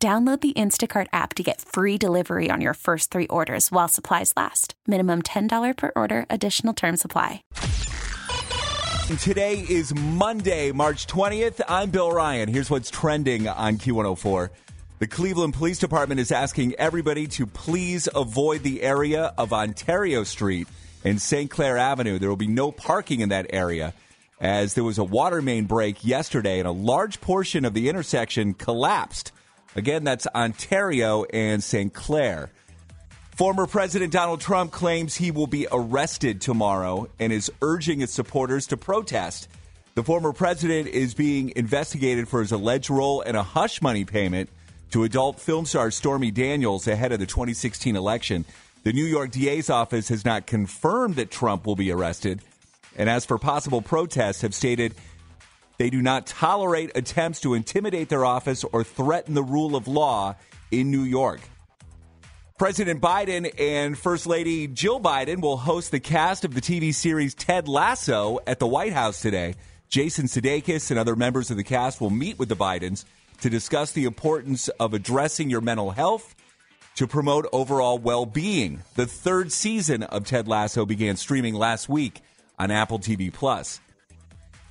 Download the Instacart app to get free delivery on your first three orders while supplies last. Minimum $10 per order, additional term supply. Today is Monday, March 20th. I'm Bill Ryan. Here's what's trending on Q104. The Cleveland Police Department is asking everybody to please avoid the area of Ontario Street and St. Clair Avenue. There will be no parking in that area as there was a water main break yesterday and a large portion of the intersection collapsed. Again, that's Ontario and St. Clair. Former President Donald Trump claims he will be arrested tomorrow and is urging his supporters to protest. The former president is being investigated for his alleged role in a hush money payment to adult film star Stormy Daniels ahead of the 2016 election. The New York DA's office has not confirmed that Trump will be arrested, and as for possible protests, have stated they do not tolerate attempts to intimidate their office or threaten the rule of law in New York. President Biden and First Lady Jill Biden will host the cast of the TV series Ted Lasso at the White House today. Jason Sudeikis and other members of the cast will meet with the Bidens to discuss the importance of addressing your mental health to promote overall well being. The third season of Ted Lasso began streaming last week on Apple TV Plus.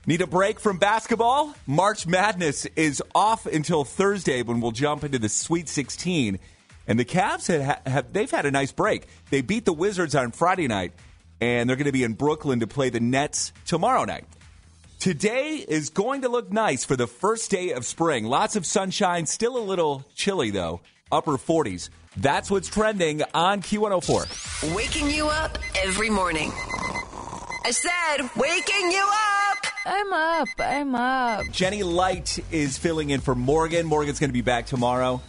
Need a break from basketball? March Madness is off until Thursday when we'll jump into the Sweet 16. And the Cavs have, have they've had a nice break. They beat the Wizards on Friday night, and they're going to be in Brooklyn to play the Nets tomorrow night. Today is going to look nice for the first day of spring. Lots of sunshine, still a little chilly though, upper 40s. That's what's trending on Q104. Waking you up every morning. I said, waking you up. I'm up. I'm up. Jenny Light is filling in for Morgan. Morgan's going to be back tomorrow.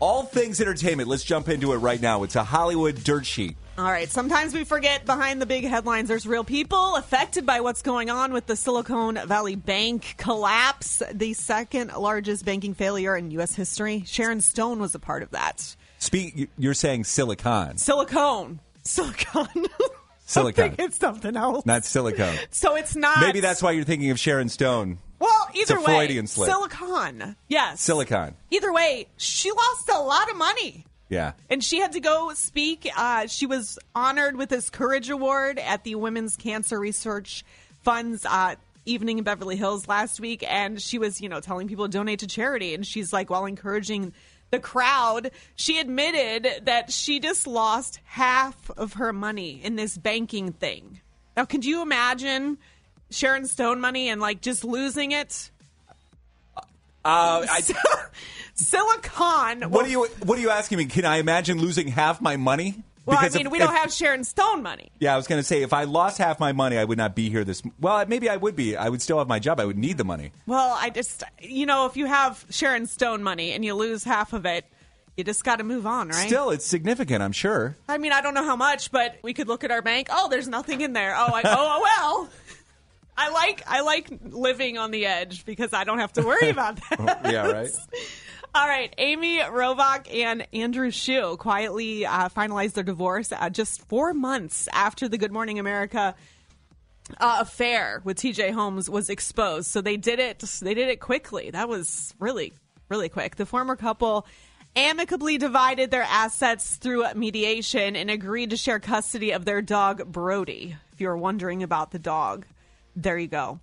All things entertainment. Let's jump into it right now. It's a Hollywood dirt sheet. All right. Sometimes we forget behind the big headlines, there's real people affected by what's going on with the Silicon Valley Bank collapse, the second largest banking failure in U.S. history. Sharon Stone was a part of that. Speak. You're saying silicon. Silicone. Silicon. Silicon. it's something else. Not silicone. So it's not. Maybe that's why you're thinking of Sharon Stone. Well, either it's a way, Freudian slip. Silicon. Yes. Silicon. Either way, she lost a lot of money. Yeah. And she had to go speak. Uh, she was honored with this Courage Award at the Women's Cancer Research Fund's uh, evening in Beverly Hills last week. And she was, you know, telling people to donate to charity. And she's like, while encouraging the crowd, she admitted that she just lost half of her money in this banking thing. Now, could you imagine Sharon Stone money and like just losing it? Uh, I, Silicon. what are you What are you asking me? Can I imagine losing half my money? Well, I mean, if- we don't if- have Sharon Stone money. Yeah, I was going to say if I lost half my money, I would not be here. This well, maybe I would be. I would still have my job. I would need the money. Well, I just, you know, if you have Sharon Stone money and you lose half of it, you just got to move on, right? Still, it's significant. I'm sure. I mean, I don't know how much, but we could look at our bank. Oh, there's nothing in there. Oh, I, oh, oh, well. I like I like living on the edge because I don't have to worry about that. Yeah, right. All right, Amy Robach and Andrew Shue quietly uh, finalized their divorce uh, just four months after the Good Morning America uh, affair with T.J. Holmes was exposed. So they did it. They did it quickly. That was really, really quick. The former couple amicably divided their assets through mediation and agreed to share custody of their dog Brody. If you're wondering about the dog, there you go.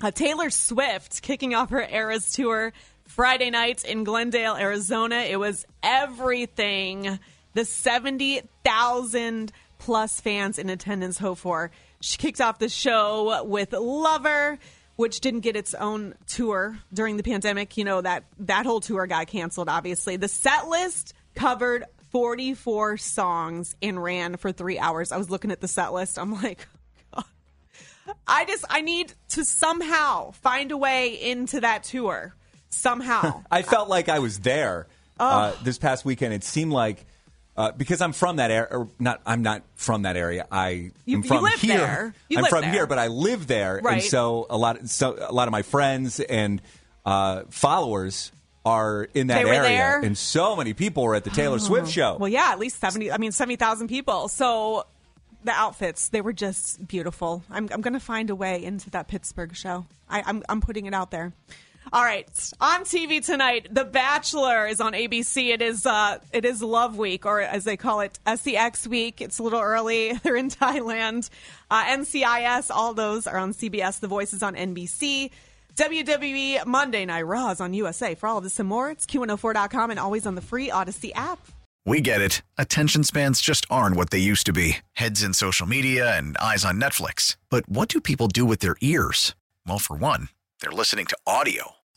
Uh, Taylor Swift kicking off her Eras tour Friday nights in Glendale, Arizona. It was everything the 70,000 plus fans in attendance hope for. She kicked off the show with Lover, which didn't get its own tour during the pandemic. You know, that, that whole tour got canceled, obviously. The set list covered 44 songs and ran for three hours. I was looking at the set list. I'm like, I just I need to somehow find a way into that tour. Somehow. I felt like I was there uh, this past weekend. It seemed like uh, because I'm from that area, not. I'm not from that area. I You- am from live here. I'm from there. here, but I live there, and Right. so a lot, so a lot of my friends and uh, followers are in that area, there? and so many people were at the Taylor Swift show. Well, yeah, at least 70, I mean, 70,000 people. So the outfits, they were just beautiful. I'm, I'm going to find a way into that Pittsburgh show. I, I'm, I'm putting it out there. All right, on TV tonight, The Bachelor is on ABC. It is uh, it is Love Week, or as they call it, SEX Week. It's a little early. They're in Thailand. Uh, NCIS, all those are on CBS. The Voice is on NBC. WWE Monday Night Raw is on USA. For all of this and more, it's Q104.com and always on the free Audacy app. We get it. Attention spans just aren't what they used to be heads in social media and eyes on Netflix. But what do people do with their ears? Well, for one, they're listening to audio.